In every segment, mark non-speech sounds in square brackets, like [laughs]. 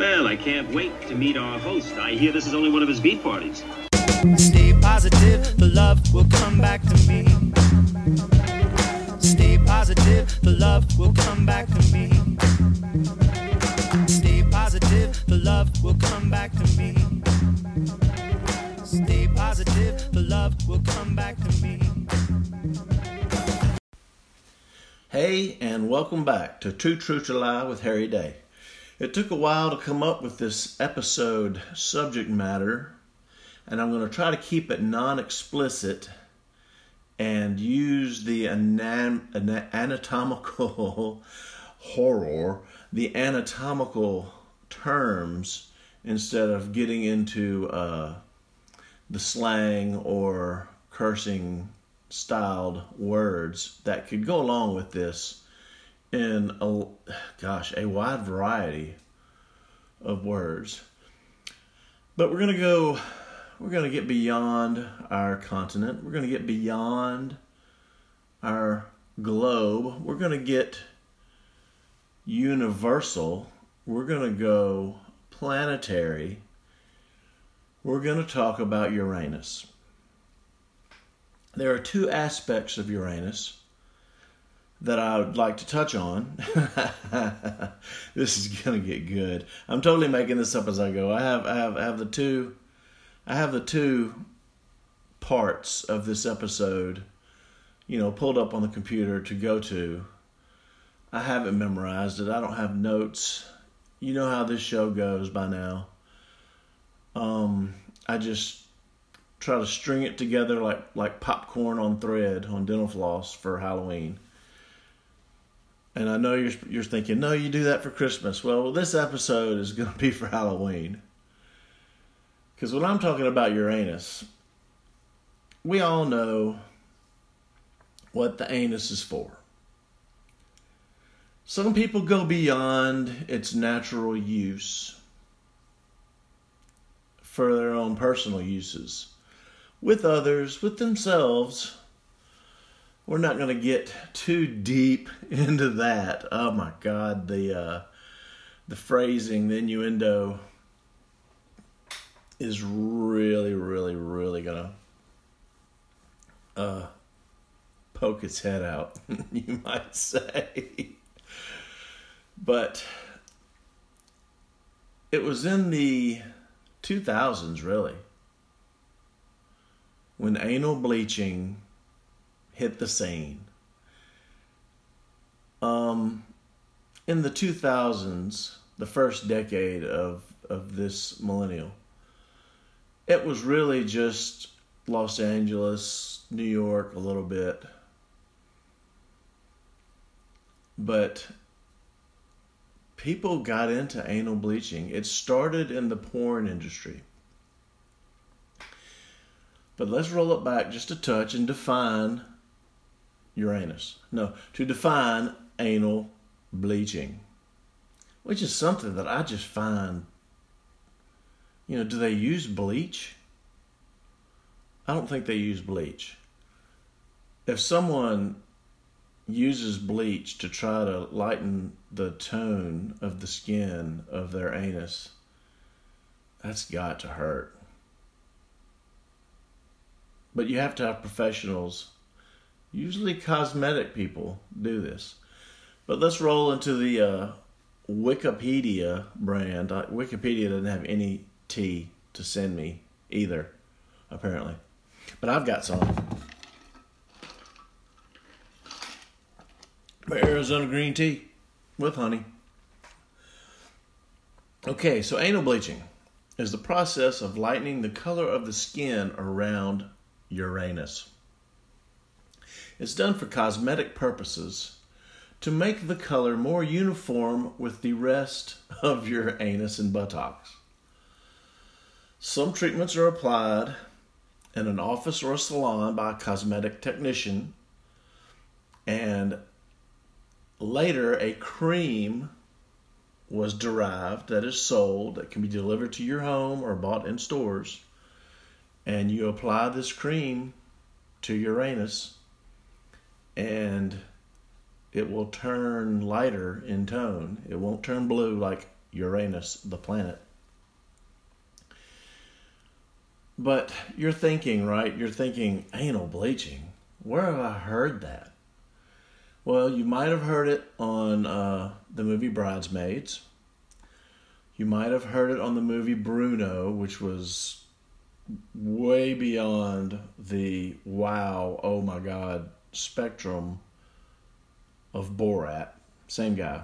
Well, I can't wait to meet our host. I hear this is only one of his beat parties. Stay positive, the love will come back to me. Stay positive, the love will come back to me. Stay positive, the love will come back to me. Stay positive, the love will come back to me. Hey, and welcome back to Too True to Lie with Harry Day. It took a while to come up with this episode subject matter, and I'm going to try to keep it non explicit and use the anatomical [laughs] horror, the anatomical terms, instead of getting into uh, the slang or cursing styled words that could go along with this in a gosh a wide variety of words. But we're going to go we're going to get beyond our continent. We're going to get beyond our globe. We're going to get universal. We're going to go planetary. We're going to talk about Uranus. There are two aspects of Uranus that I would like to touch on. [laughs] this is gonna get good. I'm totally making this up as I go. I have I have I have the two I have the two parts of this episode, you know, pulled up on the computer to go to. I haven't memorized it. I don't have notes. You know how this show goes by now. Um, I just try to string it together like like popcorn on thread on dental floss for Halloween. And I know you're you're thinking, no, you do that for Christmas. Well, this episode is going to be for Halloween. Because when I'm talking about Uranus, we all know what the anus is for. Some people go beyond its natural use for their own personal uses. With others, with themselves, we're not going to get too deep [laughs] into that. Oh my God, the uh, the phrasing, the innuendo is really, really, really gonna uh, poke its head out, [laughs] you might say. but it was in the 2000s, really, when anal bleaching hit the scene. Um, in the 2000s, the first decade of, of this millennial, it was really just Los Angeles, New York, a little bit. But people got into anal bleaching. It started in the porn industry. But let's roll it back just a touch and define Uranus. No, to define anal bleaching, which is something that I just find. You know, do they use bleach? I don't think they use bleach. If someone uses bleach to try to lighten the tone of the skin of their anus, that's got to hurt. But you have to have professionals Usually, cosmetic people do this. But let's roll into the uh, Wikipedia brand. Uh, Wikipedia doesn't have any tea to send me either, apparently. But I've got some. Arizona green tea with honey. Okay, so anal bleaching is the process of lightening the color of the skin around Uranus. It's done for cosmetic purposes to make the color more uniform with the rest of your anus and buttocks. Some treatments are applied in an office or a salon by a cosmetic technician, and later a cream was derived that is sold that can be delivered to your home or bought in stores. And you apply this cream to your anus and it will turn lighter in tone. It won't turn blue like Uranus, the planet. But you're thinking, right? You're thinking anal bleaching. Where have I heard that? Well, you might have heard it on uh, the movie Bridesmaids. You might have heard it on the movie Bruno, which was way beyond the wow, oh my god spectrum of Borat. Same guy.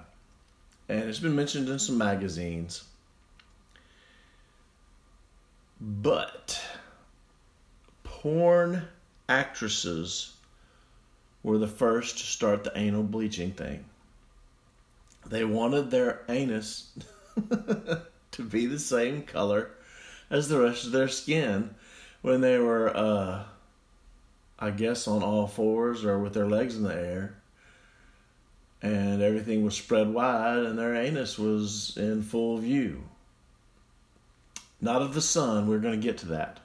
And it's been mentioned in some magazines. But porn actresses were the first to start the anal bleaching thing. They wanted their anus [laughs] to be the same color as the rest of their skin when they were, uh, I guess, on all fours or with their legs in the air. And everything was spread wide, and their anus was in full view. Not of the sun. We're going to get to that.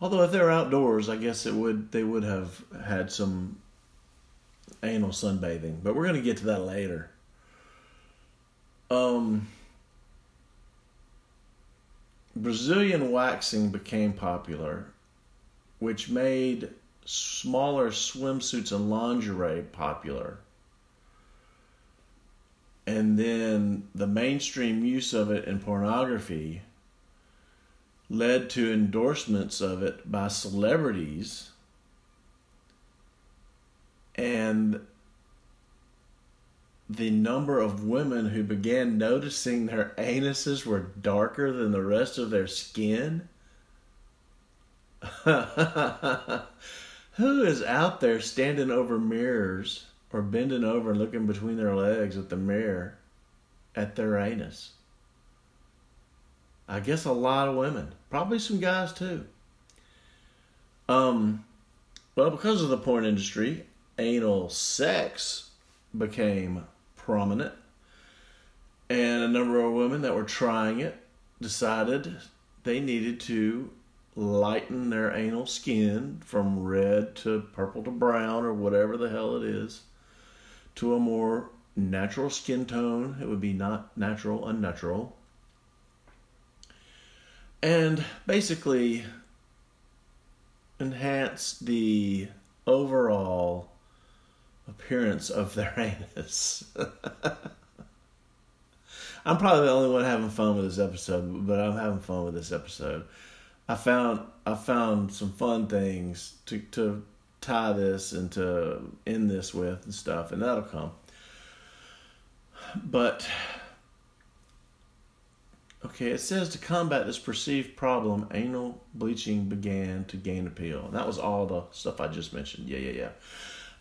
Although if they're outdoors, I guess it would they would have had some anal sunbathing. But we're going to get to that later. Um, Brazilian waxing became popular, which made smaller swimsuits and lingerie popular. And then the mainstream use of it in pornography led to endorsements of it by celebrities and the number of women who began noticing their anuses were darker than the rest of their skin. [laughs] Who is out there standing over mirrors or bending over and looking between their legs at the mirror at their anus? I guess a lot of women, probably some guys too. Um, well, because of the porn industry, anal sex became prominent, and a number of women that were trying it decided they needed to lighten their anal skin from red to purple to brown or whatever the hell it is to a more natural skin tone. It would be not natural, unnatural and basically enhance the overall appearance of their [laughs] anus. I'm probably the only one having fun with this episode, but I'm having fun with this episode. I found I found some fun things to to tie this and to end this with and stuff, and that'll come. But Okay, it says to combat this perceived problem, anal bleaching began to gain appeal. And that was all the stuff I just mentioned. Yeah, yeah, yeah.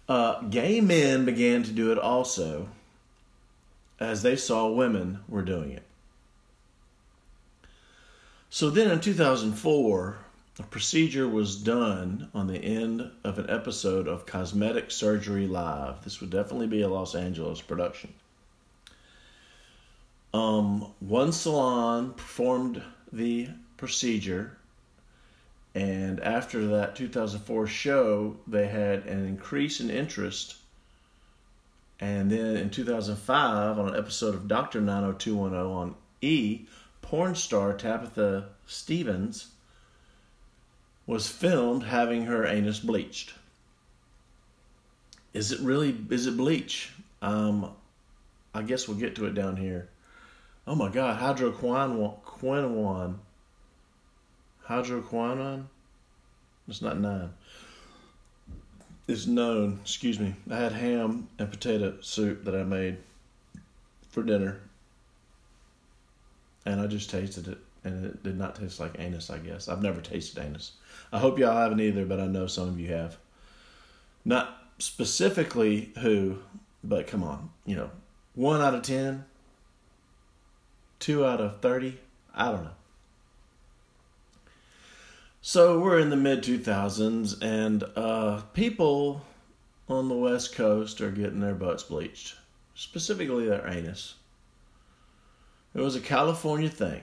Uh, gay men began to do it also as they saw women were doing it. So then in 2004, a procedure was done on the end of an episode of Cosmetic Surgery Live. This would definitely be a Los Angeles production. Um, one salon performed the procedure, and after that 2004 show, they had an increase in interest. And then in 2005, on an episode of Doctor 90210 on E, porn star Tabitha Stephens was filmed having her anus bleached. Is it really? Is it bleach? Um, I guess we'll get to it down here. Oh my God, hydroquinone. Hydroquinone? It's not nine. It's known, excuse me. I had ham and potato soup that I made for dinner. And I just tasted it. And it did not taste like anus, I guess. I've never tasted anus. I hope y'all haven't either, but I know some of you have. Not specifically who, but come on, you know, one out of ten two out of 30. I don't know. So we're in the mid 2000s, and uh, people on the West Coast are getting their butts bleached, specifically their anus. It was a California thing.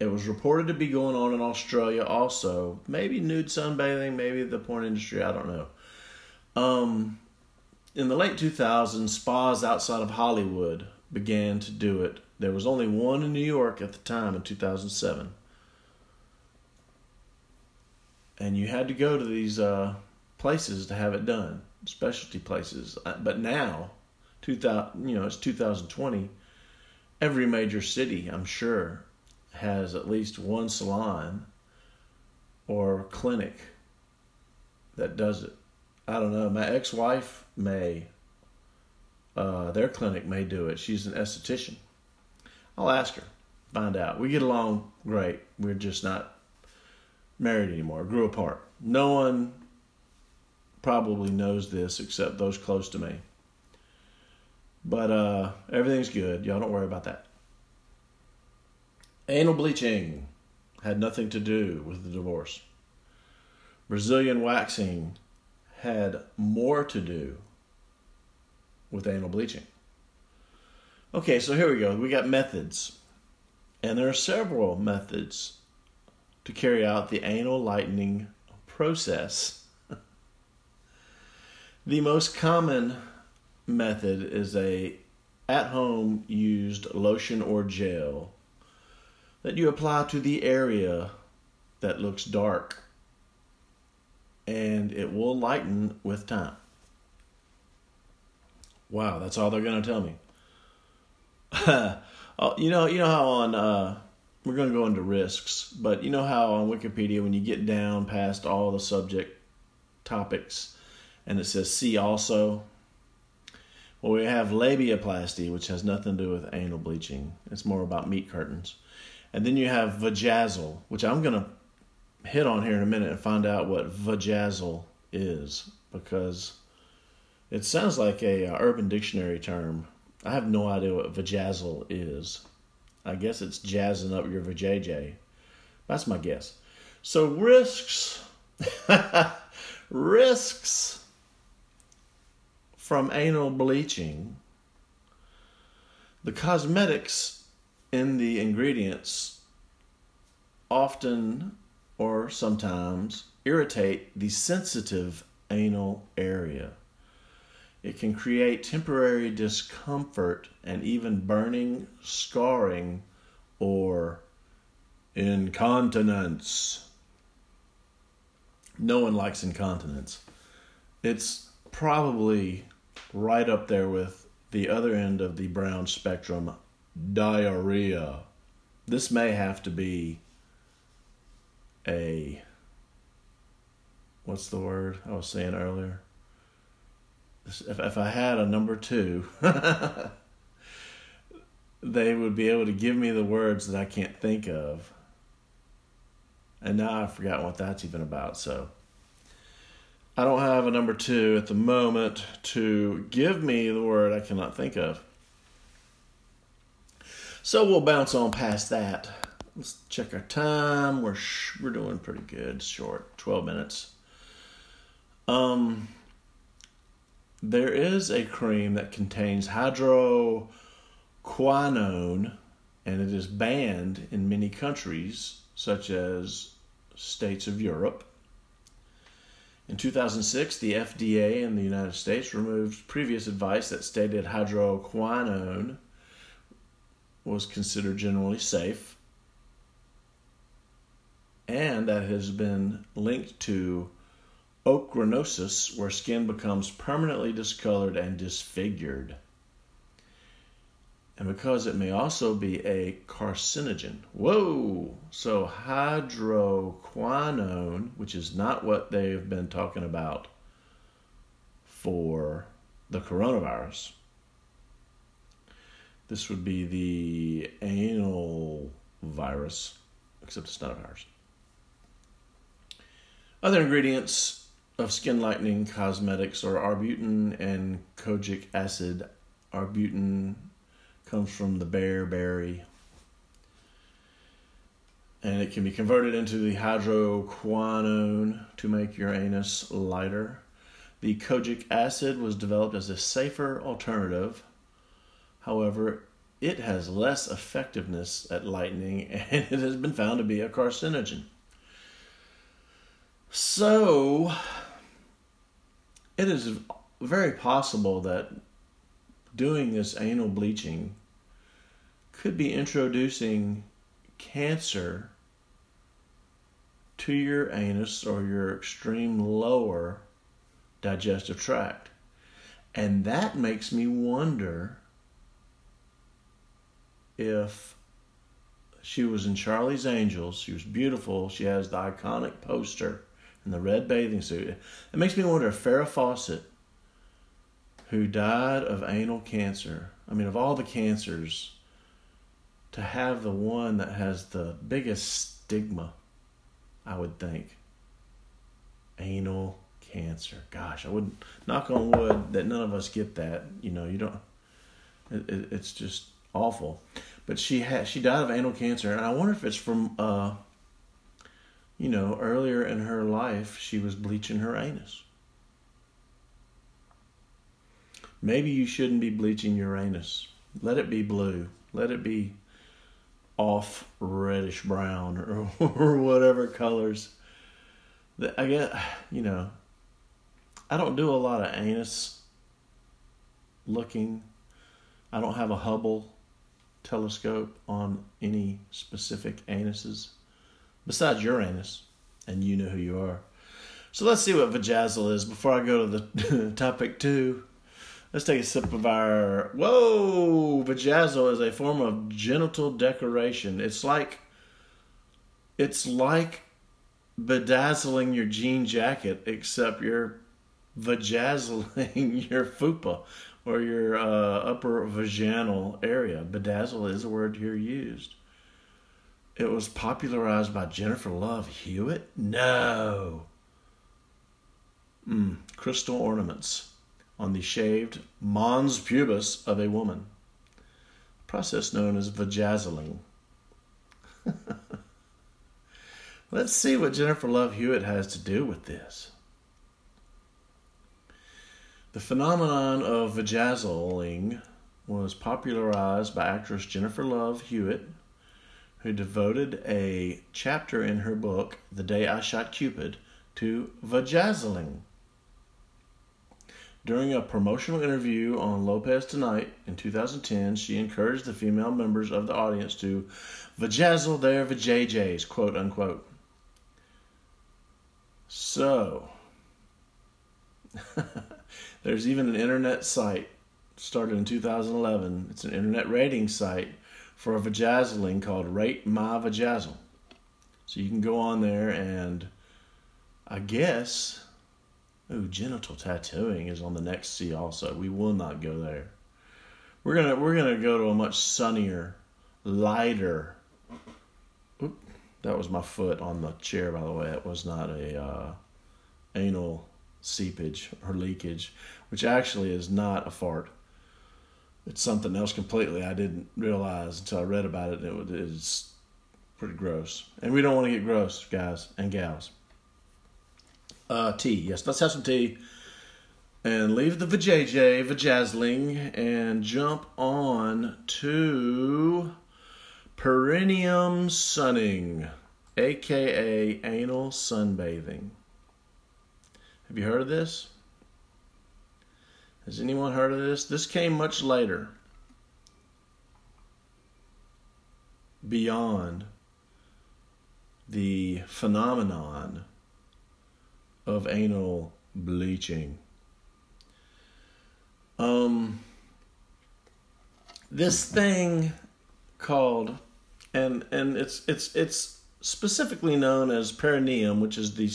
It was reported to be going on in Australia also. Maybe nude sunbathing, maybe the porn industry, I don't know. Um, in the late 2000s, spas outside of Hollywood began to do it There was only one in New York at the time in 2007. And you had to go to these uh, places to have it done, specialty places. Uh, But now, 2000, you know, it's 2020. Every major city, I'm sure, has at least one salon or clinic that does it. I don't know. My ex-wife may. Uh, their clinic may do it. She's an esthetician. I'll ask her, find out. We get along great. We're just not married anymore. Grew apart. No one probably knows this except those close to me. But uh, everything's good. Y'all don't worry about that. Anal bleaching had nothing to do with the divorce. Brazilian waxing had more to do with anal bleaching. Okay, so here we go. We got methods. And there are several methods to carry out the anal lightening process. [laughs] the most common method is a at-home used lotion or gel that you apply to the area that looks dark and it will lighten with time. Wow, that's all they're going to tell me. [laughs] Oh, you know, you know how on uh, we're going to go into risks, but you know how on Wikipedia when you get down past all the subject topics and it says see also. Well, we have labiaplasty, which has nothing to do with anal bleaching. It's more about meat curtains. And then you have vajazzle, which I'm going to hit on here in a minute and find out what vajazzle is because it sounds like a uh, urban dictionary term. I have no idea what vajazzle is. I guess it's jazzing up your vajayjay. That's my guess. So risks, [laughs] risks from anal bleaching. The cosmetics in the ingredients often or sometimes irritate the sensitive anal area. It can create temporary discomfort and even burning, scarring, or incontinence. No one likes incontinence. It's probably right up there with the other end of the brown spectrum diarrhea. This may have to be a what's the word I was saying earlier? If if I had a number two, [laughs] they would be able to give me the words that I can't think of. And now I've forgotten what that's even about. So I don't have a number two at the moment to give me the word I cannot think of. So we'll bounce on past that. Let's check our time. We're sh- we're doing pretty good. Short, twelve minutes. Um, there is a cream that contains hydroquinone, and it is banned in many countries, such as states of Europe. In 2006, the FDA in the United States removed previous advice that stated hydroquinone was considered generally safe and that has been linked to ochronosis, where skin becomes permanently discolored and disfigured. And because it may also be a carcinogen. Whoa! So hydroquinone, which is not what they've been talking about for the coronavirus. This would be the anal virus, except it's not a virus. Other ingredients of skin lightening cosmetics are arbutin and kojic acid. Arbutin comes from the bearberry and it can be converted into the hydroquinone to make your anus lighter. The kojic acid was developed as a safer alternative. However, it has less effectiveness at lightening [laughs] and it has been found to be a carcinogen. So, it is very possible that doing this anal bleaching could be introducing cancer to your anus or your extreme lower digestive tract. And that makes me wonder if she was in Charlie's Angels. She was beautiful. She has the iconic poster in the red bathing suit. It makes me wonder if Farrah Fawcett, who died of anal cancer, I mean, of all the cancers, to have the one that has the biggest stigma, I would think. Anal cancer. Gosh, I wouldn't knock on wood that none of us get that. You know, you don't. It, it, it's just awful. But she had she died of anal cancer, and I wonder if it's from uh, you know, earlier in her life she was bleaching her anus. Maybe you shouldn't be bleaching your anus. Let it be blue. Let it be off reddish brown or, [laughs] or whatever colors. I get, you know, I don't do a lot of anus looking. I don't have a Hubble telescope on any specific anuses besides your anus, and you know who you are. So let's see what vajazzle is before I go to the [laughs] topic two. Let's take a sip of our. Whoa! Vajazzle is a form of genital decoration. It's like. It's like bedazzling your jean jacket, except you're vajazzling [laughs] your fupa or your uh, upper vaginal area. Bedazzle is a word here used. It was popularized by Jennifer Love Hewitt? No. Mm, crystal ornaments on the shaved mons pubis of a woman. Process known as vajazzling. [laughs] Let's see what Jennifer Love Hewitt has to do with this. The phenomenon of vajazzling was popularized by actress Jennifer Love Hewitt, who devoted a chapter in her book, The Day I Shot Cupid, to vajazzling. During a promotional interview on Lopez Tonight in 2010, she encouraged the female members of the audience to vajazzle their vajayjays, quote unquote. So, [laughs] There's even an internet site started in 2011. It's an internet rating site for a vajazzling called Rate My Vajazzle. So you can go on there and I guess ooh genital tattooing is on the next see also. We will not go there. We're gonna we're gonna go to a much sunnier, lighter. Oop, that was my foot on the chair by the way. It was not a uh, anal seepage or leakage, which actually is not a fart. It's something else completely I didn't realize until I read about it. It is pretty gross. And we don't want to get gross, guys and gals. Uh, tea. Yes, let's have some tea. And leave the vajayjay, vajazzling, and jump on to perineum sunning, aka anal sunbathing. Have you heard of this? Has anyone heard of this? This came much later. Beyond the phenomenon of anal bleaching. Um, this thing called and and it's it's it's specifically known as perineum, which is the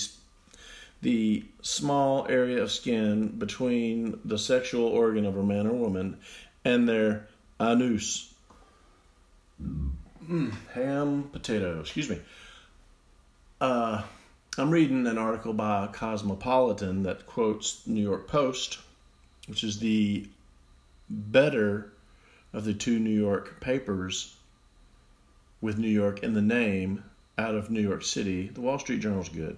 the small area of skin between the sexual organ of a man or woman and their anus. Mm, ham potato, excuse me. Uh, I'm reading an article by Cosmopolitan that quotes New York Post, which is the better of the two New York papers with New York in the name out of New York City. The Wall Street Journal's good.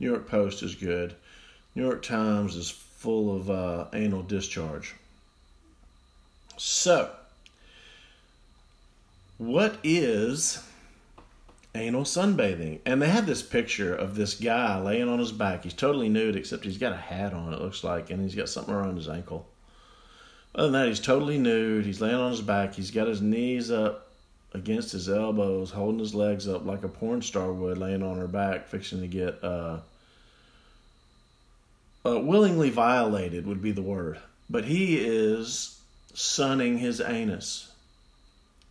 New York Post is good. New York Times is full of uh, anal discharge. So, what is anal sunbathing? And they have this picture of this guy laying on his back. He's totally nude, except he's got a hat on, it looks like, and he's got something around his ankle. Other than that, he's totally nude. He's laying on his back. He's got his knees up against his elbows, holding his legs up like a porn star would, laying on her back, fixing to get uh, uh, willingly violated would be the word. But he is sunning his anus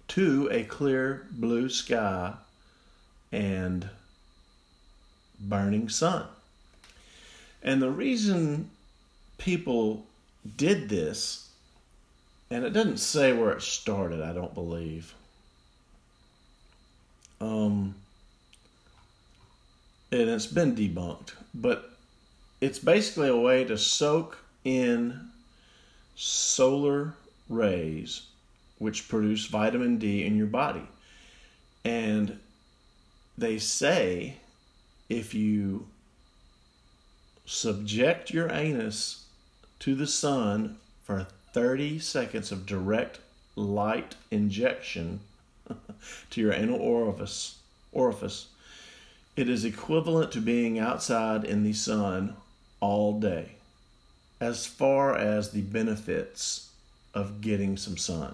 to a clear blue sky and burning sun. And the reason people did this, and it doesn't say where it started, I don't believe. Um, and it's been debunked, but it's basically a way to soak in solar rays which produce vitamin D in your body. And they say if you subject your anus to the sun for 30 seconds of direct light injection [laughs] to your anal orifice, orifice, it is equivalent to being outside in the sun all day as far as the benefits of getting some sun.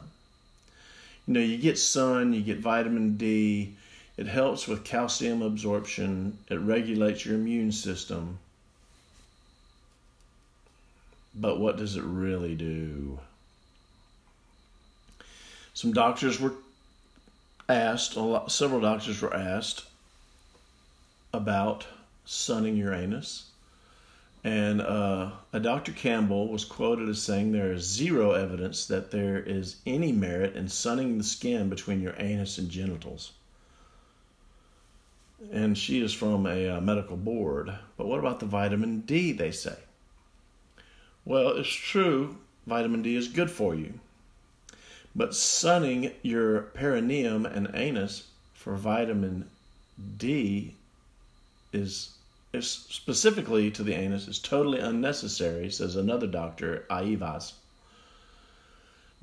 You know, you get sun, you get vitamin D, it helps with calcium absorption, it regulates your immune system. But what does it really do? Some doctors were asked, lot, several doctors were asked about sunning your anus. And uh, a Dr. Campbell was quoted as saying there is zero evidence that there is any merit in sunning the skin between your anus and genitals. And she is from a uh, medical board. But what about the vitamin D, they say? Well, it's true, vitamin D is good for you. But sunning your perineum and anus for vitamin D is, is specifically to the anus is totally unnecessary, says another doctor, Aivas.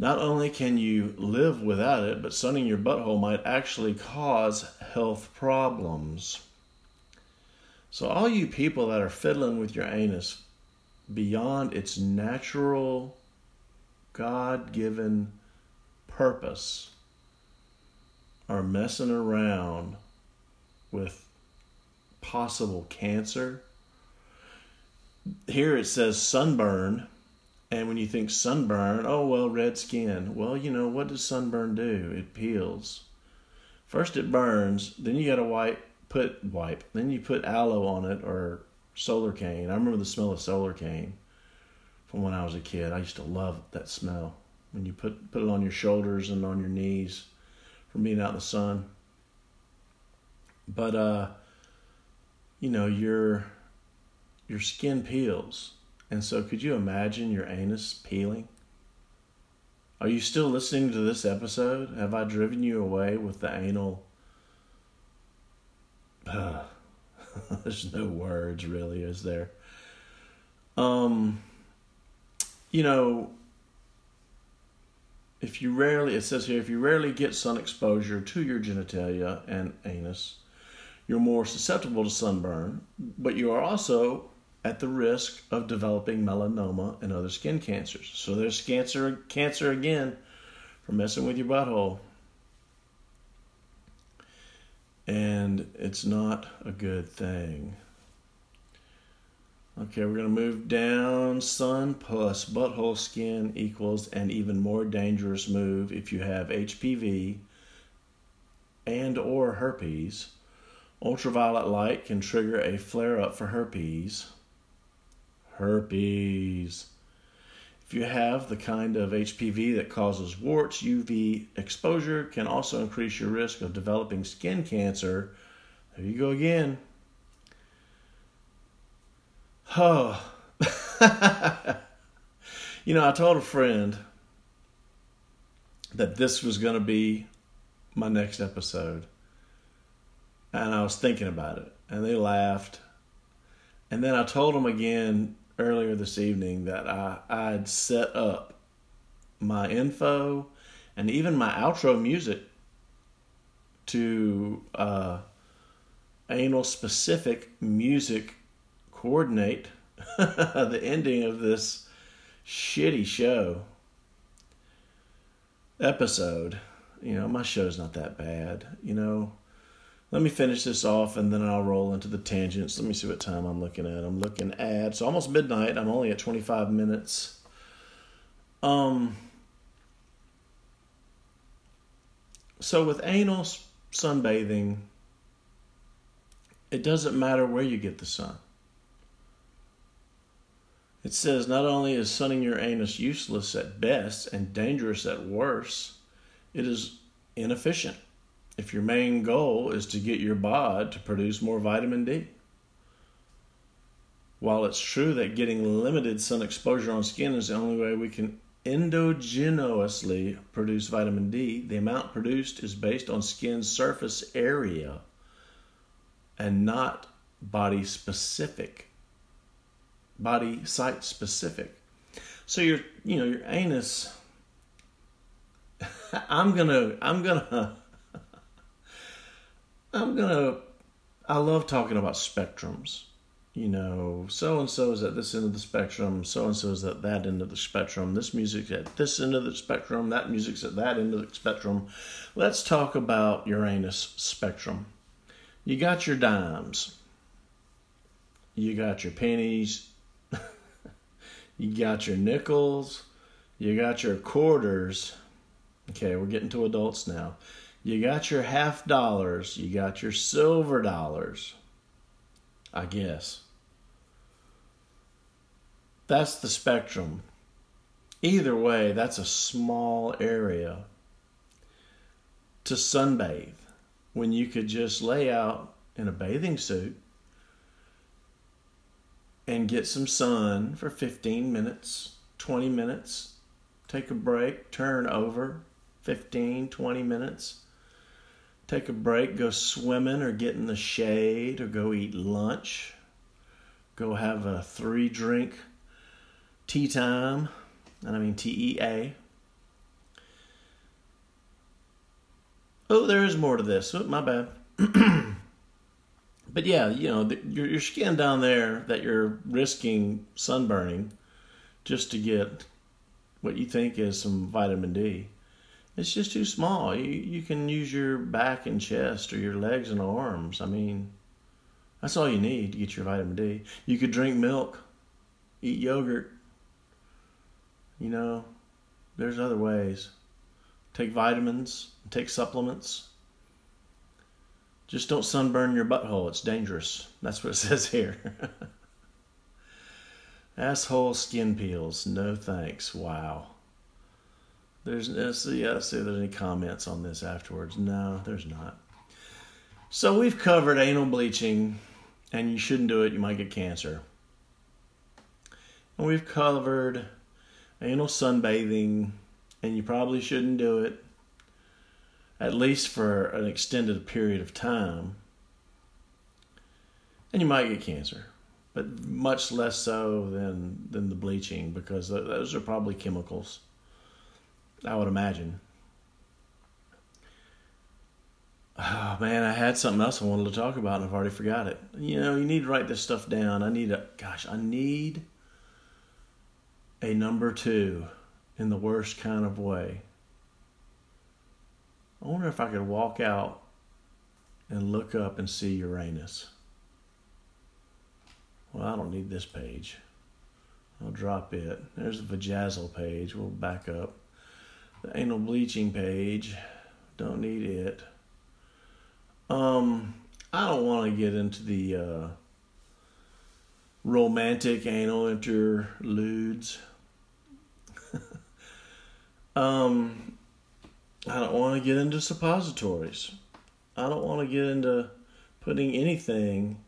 Not only can you live without it, but sunning your butthole might actually cause health problems. So, all you people that are fiddling with your anus beyond its natural, God given purpose are messing around with possible cancer. Here it says sunburn, and when you think sunburn, oh well, red skin. Well, you know, what does sunburn do? It peels. First it burns, then you gotta wipe, put wipe, then you put aloe on it or Solarcaine. I remember the smell of Solarcaine from when I was a kid. I used to love that smell when you put put it on your shoulders and on your knees from being out in the sun. But uh, you know your your skin peels, and so could you imagine your anus peeling? Are you still listening to this episode? Have I driven you away with the anal? [sighs] There's no words really, is there? Um, you know, if you rarely, it says here, if you rarely get sun exposure to your genitalia and anus, you're more susceptible to sunburn, but you are also at the risk of developing melanoma and other skin cancers. So there's cancer, cancer again for messing with your butthole. And it's not a good thing. Okay, we're going to move down. Sun plus butthole skin equals an even more dangerous move if you have HPV and or herpes. Ultraviolet light can trigger a flare up for herpes. Herpes. If you have the kind of HPV that causes warts, UV exposure can also increase your risk of developing skin cancer. There you go again. Oh. [laughs] you know, I told a friend that this was going to be my next episode. And I was thinking about it. And they laughed. And then I told them again earlier this evening that I, I'd set up my info and even my outro music to uh, anal specific music coordinate [laughs] the ending of this shitty show episode. You know, my show's not that bad. You know, let me finish this off and then I'll roll into the tangents. Let me see what time I'm looking at. I'm looking at it's almost midnight. I'm only at 25 minutes. Um. So with anal sunbathing, it doesn't matter where you get the sun. It says not only is sunning your anus useless at best and dangerous at worst, it is inefficient if your main goal is to get your bod to produce more vitamin D. While it's true that getting limited sun exposure on skin is the only way we can endogenously produce vitamin D, the amount produced is based on skin surface area and not body specific body site specific. So your you know your anus. [laughs] I'm gonna I'm gonna I'm gonna I love talking about spectrums. You know, so and so is at this end of the spectrum, so and so is at that end of the spectrum. This music's at this end of the spectrum, that music's at that end of the spectrum. Let's talk about Uranus spectrum. You got your dimes, you got your pennies, [laughs] you got your nickels, you got your quarters. Okay, we're getting to adults now. You got your half dollars, you got your silver dollars. I guess. That's the spectrum. Either way, that's a small area to sunbathe when you could just lay out in a bathing suit and get some sun for 15 minutes, 20 minutes, take a break, turn over 15, 20 minutes, take a break, go swimming or get in the shade or go eat lunch, go have a three drink tea time, and I mean T E A. Oh, there is more to this. Oh, my bad. [clears throat] but yeah, you know, the, your your skin down there that you're risking sunburning just to get what you think is some vitamin D. It's just too small. You you can use your back and chest or your legs and arms. I mean, that's all you need to get your vitamin D. You could drink milk, eat yogurt. You know, there's other ways. Take vitamins, take supplements. Just don't sunburn your butthole. It's dangerous. That's what it [laughs] says here. [laughs] Asshole skin peels. No thanks. Wow. There's uh, let's see, let's see if there's any comments on this afterwards. No, there's not. So we've covered anal bleaching, and you shouldn't do it. You might get cancer. And we've covered anal sunbathing, and you probably shouldn't do it at least for an extended period of time. And you might get cancer, but much less so than, than the bleaching because those are probably chemicals, I would imagine. Oh man, I had something else I wanted to talk about and I've already forgot it. You know, you need to write this stuff down. I need a, gosh, I need a number two in the worst kind of way. I wonder if I could walk out and look up and see Uranus. Well, I don't need this page. I'll drop it. There's the Vajazzle page. We'll back up. The anal bleaching page. Don't need it. Um, I don't want to get into the uh, romantic anal interludes. [laughs] um, I don't want to get into suppositories. I don't want to get into putting anything,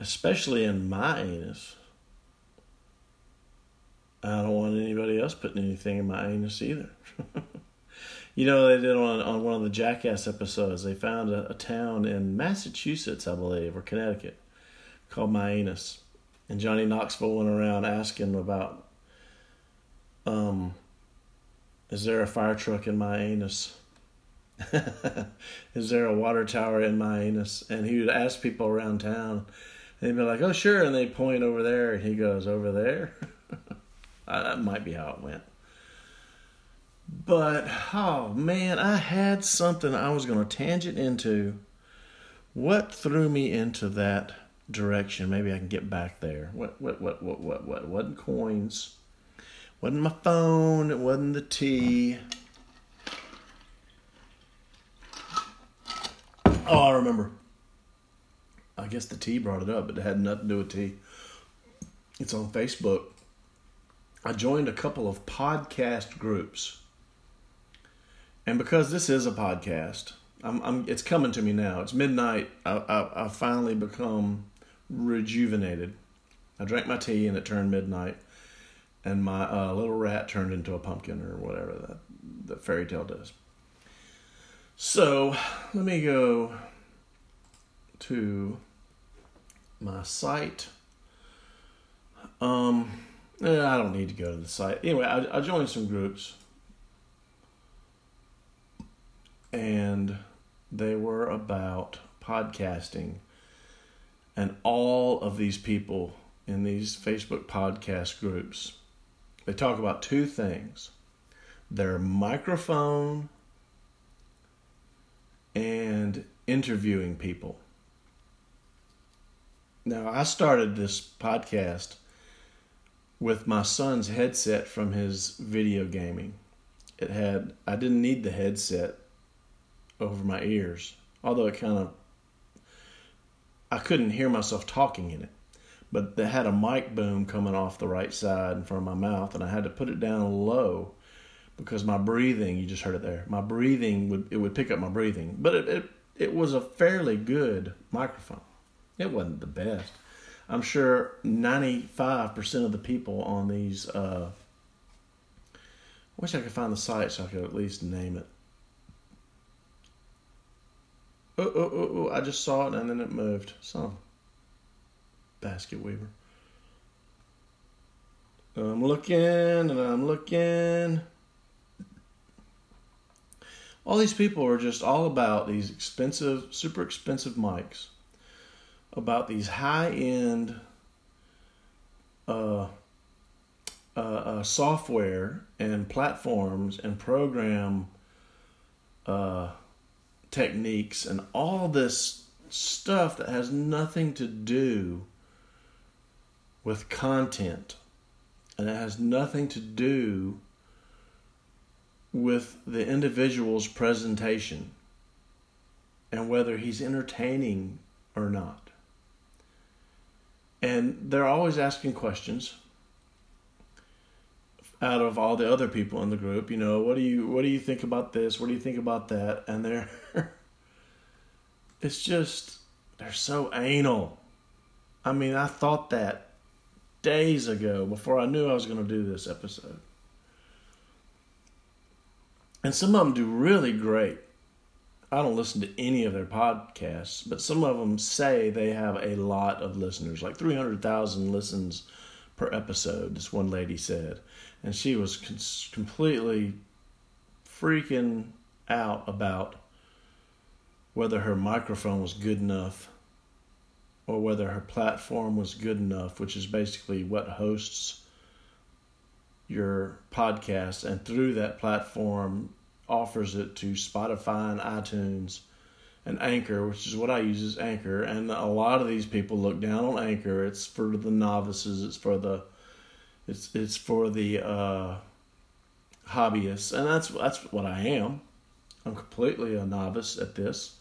especially in my anus. I don't want anybody else putting anything in my anus either. [laughs] you know, they did on, on one of the Jackass episodes, they found a, a town in Massachusetts, I believe, or Connecticut, called Mianus. And Johnny Knoxville went around asking about um, is there a fire truck in my anus? [laughs] Is there a water tower in my anus? And he would ask people around town. And he'd be like, oh, sure. And they point over there. And he goes, over there? [laughs] Uh, that might be how it went. But oh man, I had something I was going to tangent into. What threw me into that direction? Maybe I can get back there. What what what what what what? Wasn't coins. Wasn't my phone. It wasn't the tea. Oh, I remember. I guess the tea brought it up, but it had nothing to do with tea. It's on Facebook. I joined a couple of podcast groups. And because this is a podcast, I'm, I'm, it's coming to me now. It's midnight. I, I, I finally become rejuvenated. I drank my tea and it turned midnight, and my uh, little rat turned into a pumpkin or whatever that the fairy tale does. So let me go to my site. Um, eh, I don't need to go to the site. Anyway, I, I joined some groups, and they were about podcasting. And all of these people in these Facebook podcast groups, they talk about two things their microphone and interviewing people. Now, I started this podcast with my son's headset from his video gaming. It had, I didn't need the headset over my ears, although it kind of, I couldn't hear myself talking in it. But it had a mic boom coming off the right side in front of my mouth, and I had to put it down low because my breathing, you just heard it there, my breathing would, it would pick up my breathing. But it, it, it was a fairly good microphone. It wasn't the best. I'm sure 95% of the people on these. Uh, I wish I could find the site so I could at least name it. Oh, oh, oh, oh, I just saw it and then it moved. Some basket weaver. I'm looking and I'm looking. All these people are just all about these expensive, super expensive mics about these high end uh, uh, uh, software and platforms and program uh, techniques and all this stuff that has nothing to do with content. And it has nothing to do with the individual's presentation and whether he's entertaining or not and they're always asking questions out of all the other people in the group you know what do you what do you think about this? What do you think about that? And they're [laughs] it's just they're so anal. I mean i thought that days ago before i knew i was going to do this episode. And some of them do really great I don't listen to any of their podcasts, but some of them say they have a lot of listeners, like 300,000 listens per episode, this one lady said. And she was con- completely freaking out about whether her microphone was good enough or whether her platform was good enough, which is basically what hosts your podcast. And through that platform, offers it to Spotify and iTunes and Anchor, which is what I use as Anchor. And a lot of these people look down on Anchor. It's for the novices. It's for the it's it's for the uh, hobbyists, and that's that's what I am. I'm completely a novice at this.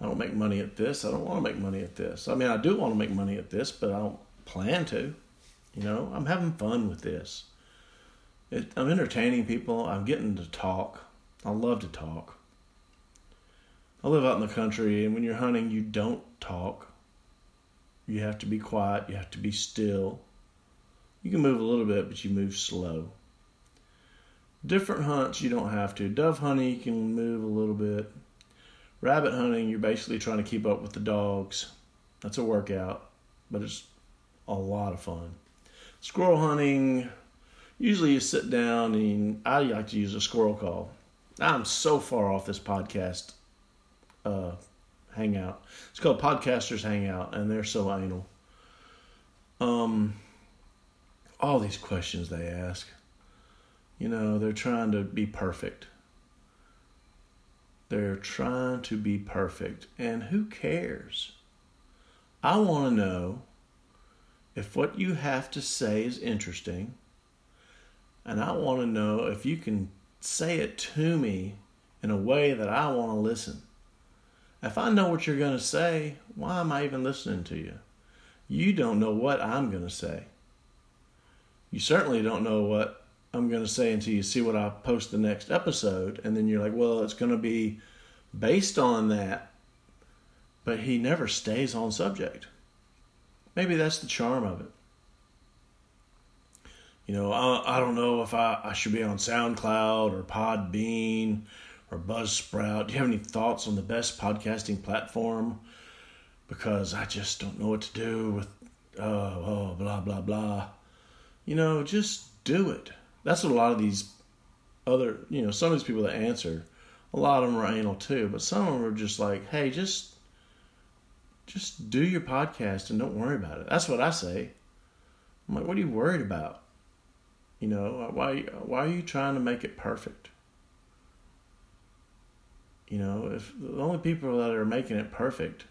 I don't make money at this. I don't want to make money at this. I mean, I do want to make money at this, but I don't plan to. You know, I'm having fun with this. It, I'm entertaining people. I'm getting to talk. I love to talk. I live out in the country, and when you're hunting, you don't talk. You have to be quiet, you have to be still. You can move a little bit, but you move slow. Different hunts, you don't have to. Dove hunting, you can move a little bit. Rabbit hunting, you're basically trying to keep up with the dogs. That's a workout, but it's a lot of fun. Squirrel hunting, usually you sit down and I like to use a squirrel call. I'm so far off this podcast uh, hangout. It's called Podcasters Hangout, and they're so anal. Um, all these questions they ask. You know, they're trying to be perfect. They're trying to be perfect. And who cares? I want to know if what you have to say is interesting. And I want to know if you can say it to me in a way that I want to listen. If I know what you're going to say, why am I even listening to you? You don't know what I'm going to say. You certainly don't know what I'm going to say until you see what I post the next episode. And then you're like, well, it's going to be based on that. But he never stays on subject. Maybe that's the charm of it. You know, I, I don't know if I, I should be on SoundCloud or Podbean or Buzzsprout. Do you have any thoughts on the best podcasting platform? Because I just don't know what to do with, uh, oh, blah, blah, blah. You know, just do it. That's what a lot of these other, you know, some of these people that answer, a lot of them are anal too, but some of them are just like, hey, just, just do your podcast and don't worry about it. That's what I say. I'm like, what are you worried about? You know, why, why are you trying to make it perfect? You know, if the only people that are making it perfect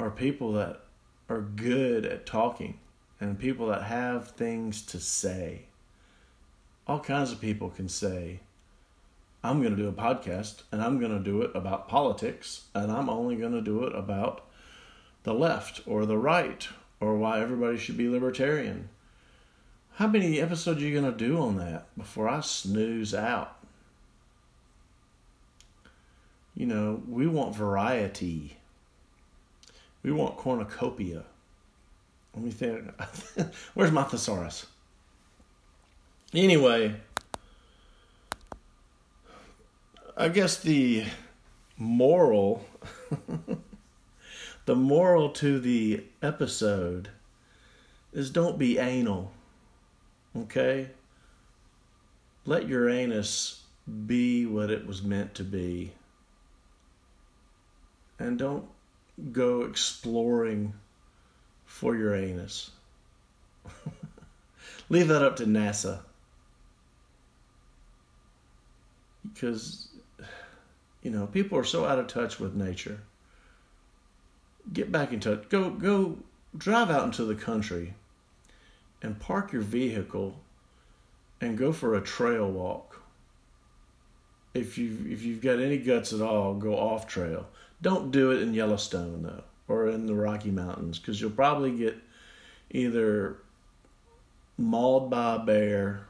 are people that are good at talking and people that have things to say. All kinds of people can say, I'm going to do a podcast and I'm going to do it about politics and I'm only going to do it about the left or the right or why everybody should be libertarian. How many episodes are you going to do on that before I snooze out? You know, we want variety. We want cornucopia. Let me think. [laughs] Where's my thesaurus? Anyway, I guess the moral, [laughs] the moral to the episode is don't be anal. Okay? Let your anus be what it was meant to be and don't go exploring for your anus. [laughs] Leave that up to NASA. Because, you know, people are so out of touch with nature. Get back in touch. Go, go drive out into the country and park your vehicle and go for a trail walk. If you if you've got any guts at all, go off trail. Don't do it in Yellowstone though, or in the Rocky Mountains, because you'll probably get either mauled by a bear,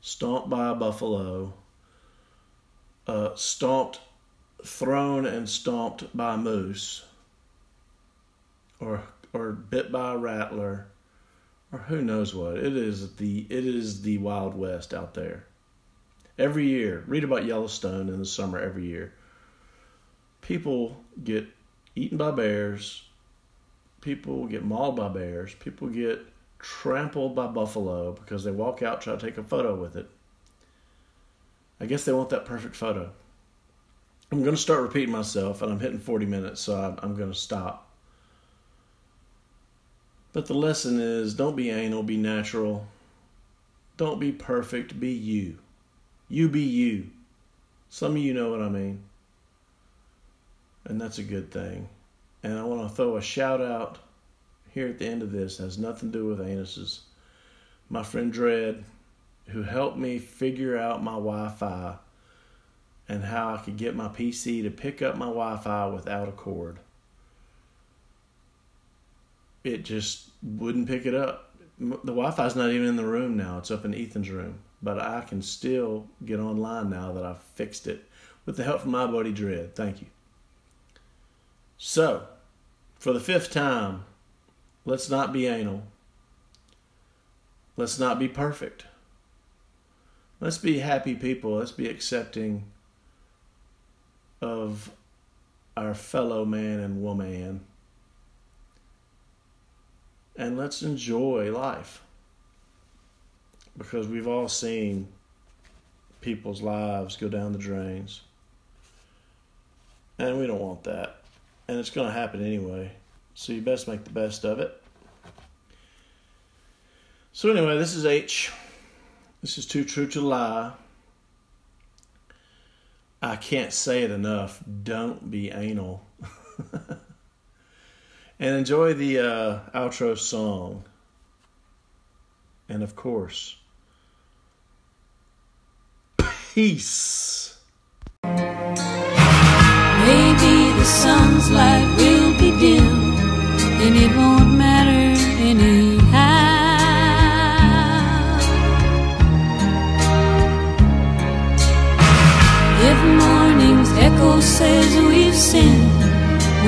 stomped by a buffalo, uh, stomped, thrown and stomped by a moose, or or bit by a rattler, or who knows what. It is the it is the Wild West out there. Every year, read about Yellowstone in the summer every year people get eaten by bears, people get mauled by bears, people get trampled by buffalo because they walk out try to take a photo with it. I guess they want that perfect photo. I'm going to start repeating myself, and I'm hitting 40 minutes, so I'm, I'm going to stop. But the lesson is don't be anal, be natural. Don't be perfect, be you. You be you. Some of you know what I mean and that's a good thing. And I want to throw a shout out here at the end of this. It has nothing to do with anuses. My friend Dread, who helped me figure out my Wi-Fi and how I could get my PC to pick up my Wi-Fi without a cord. It just wouldn't pick it up. The Wi-Fi's not even in the room now. It's up in Ethan's room, but I can still get online now that I've fixed it with the help from my buddy Dread. Thank you. So, for the fifth time, let's not be anal. Let's not be perfect. Let's be happy people. Let's be accepting of our fellow man and woman. And let's enjoy life. Because we've all seen people's lives go down the drains. And we don't want that and it's going to happen anyway. So you best make the best of it. So anyway, this is H. This is too true to lie. I can't say it enough. Don't be anal. [laughs] and enjoy the uh, outro song. And of course, peace. Maybe the sun's light will be dim, and it won't matter anyhow. If morning's echo says we've sinned,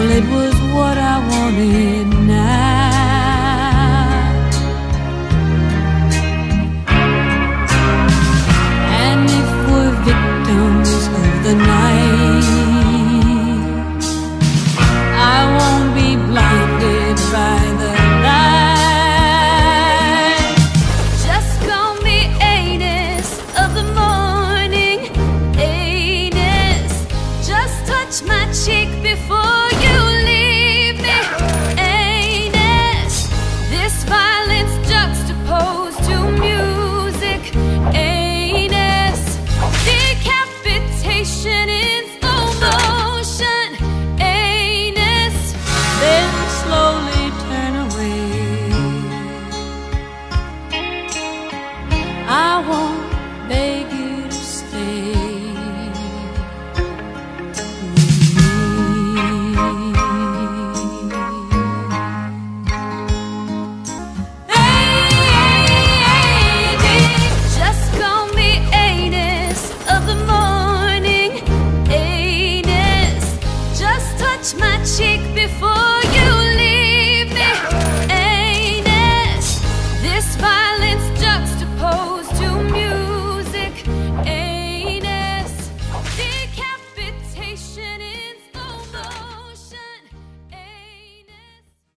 well, it was what I wanted now. And if we're victims of the night,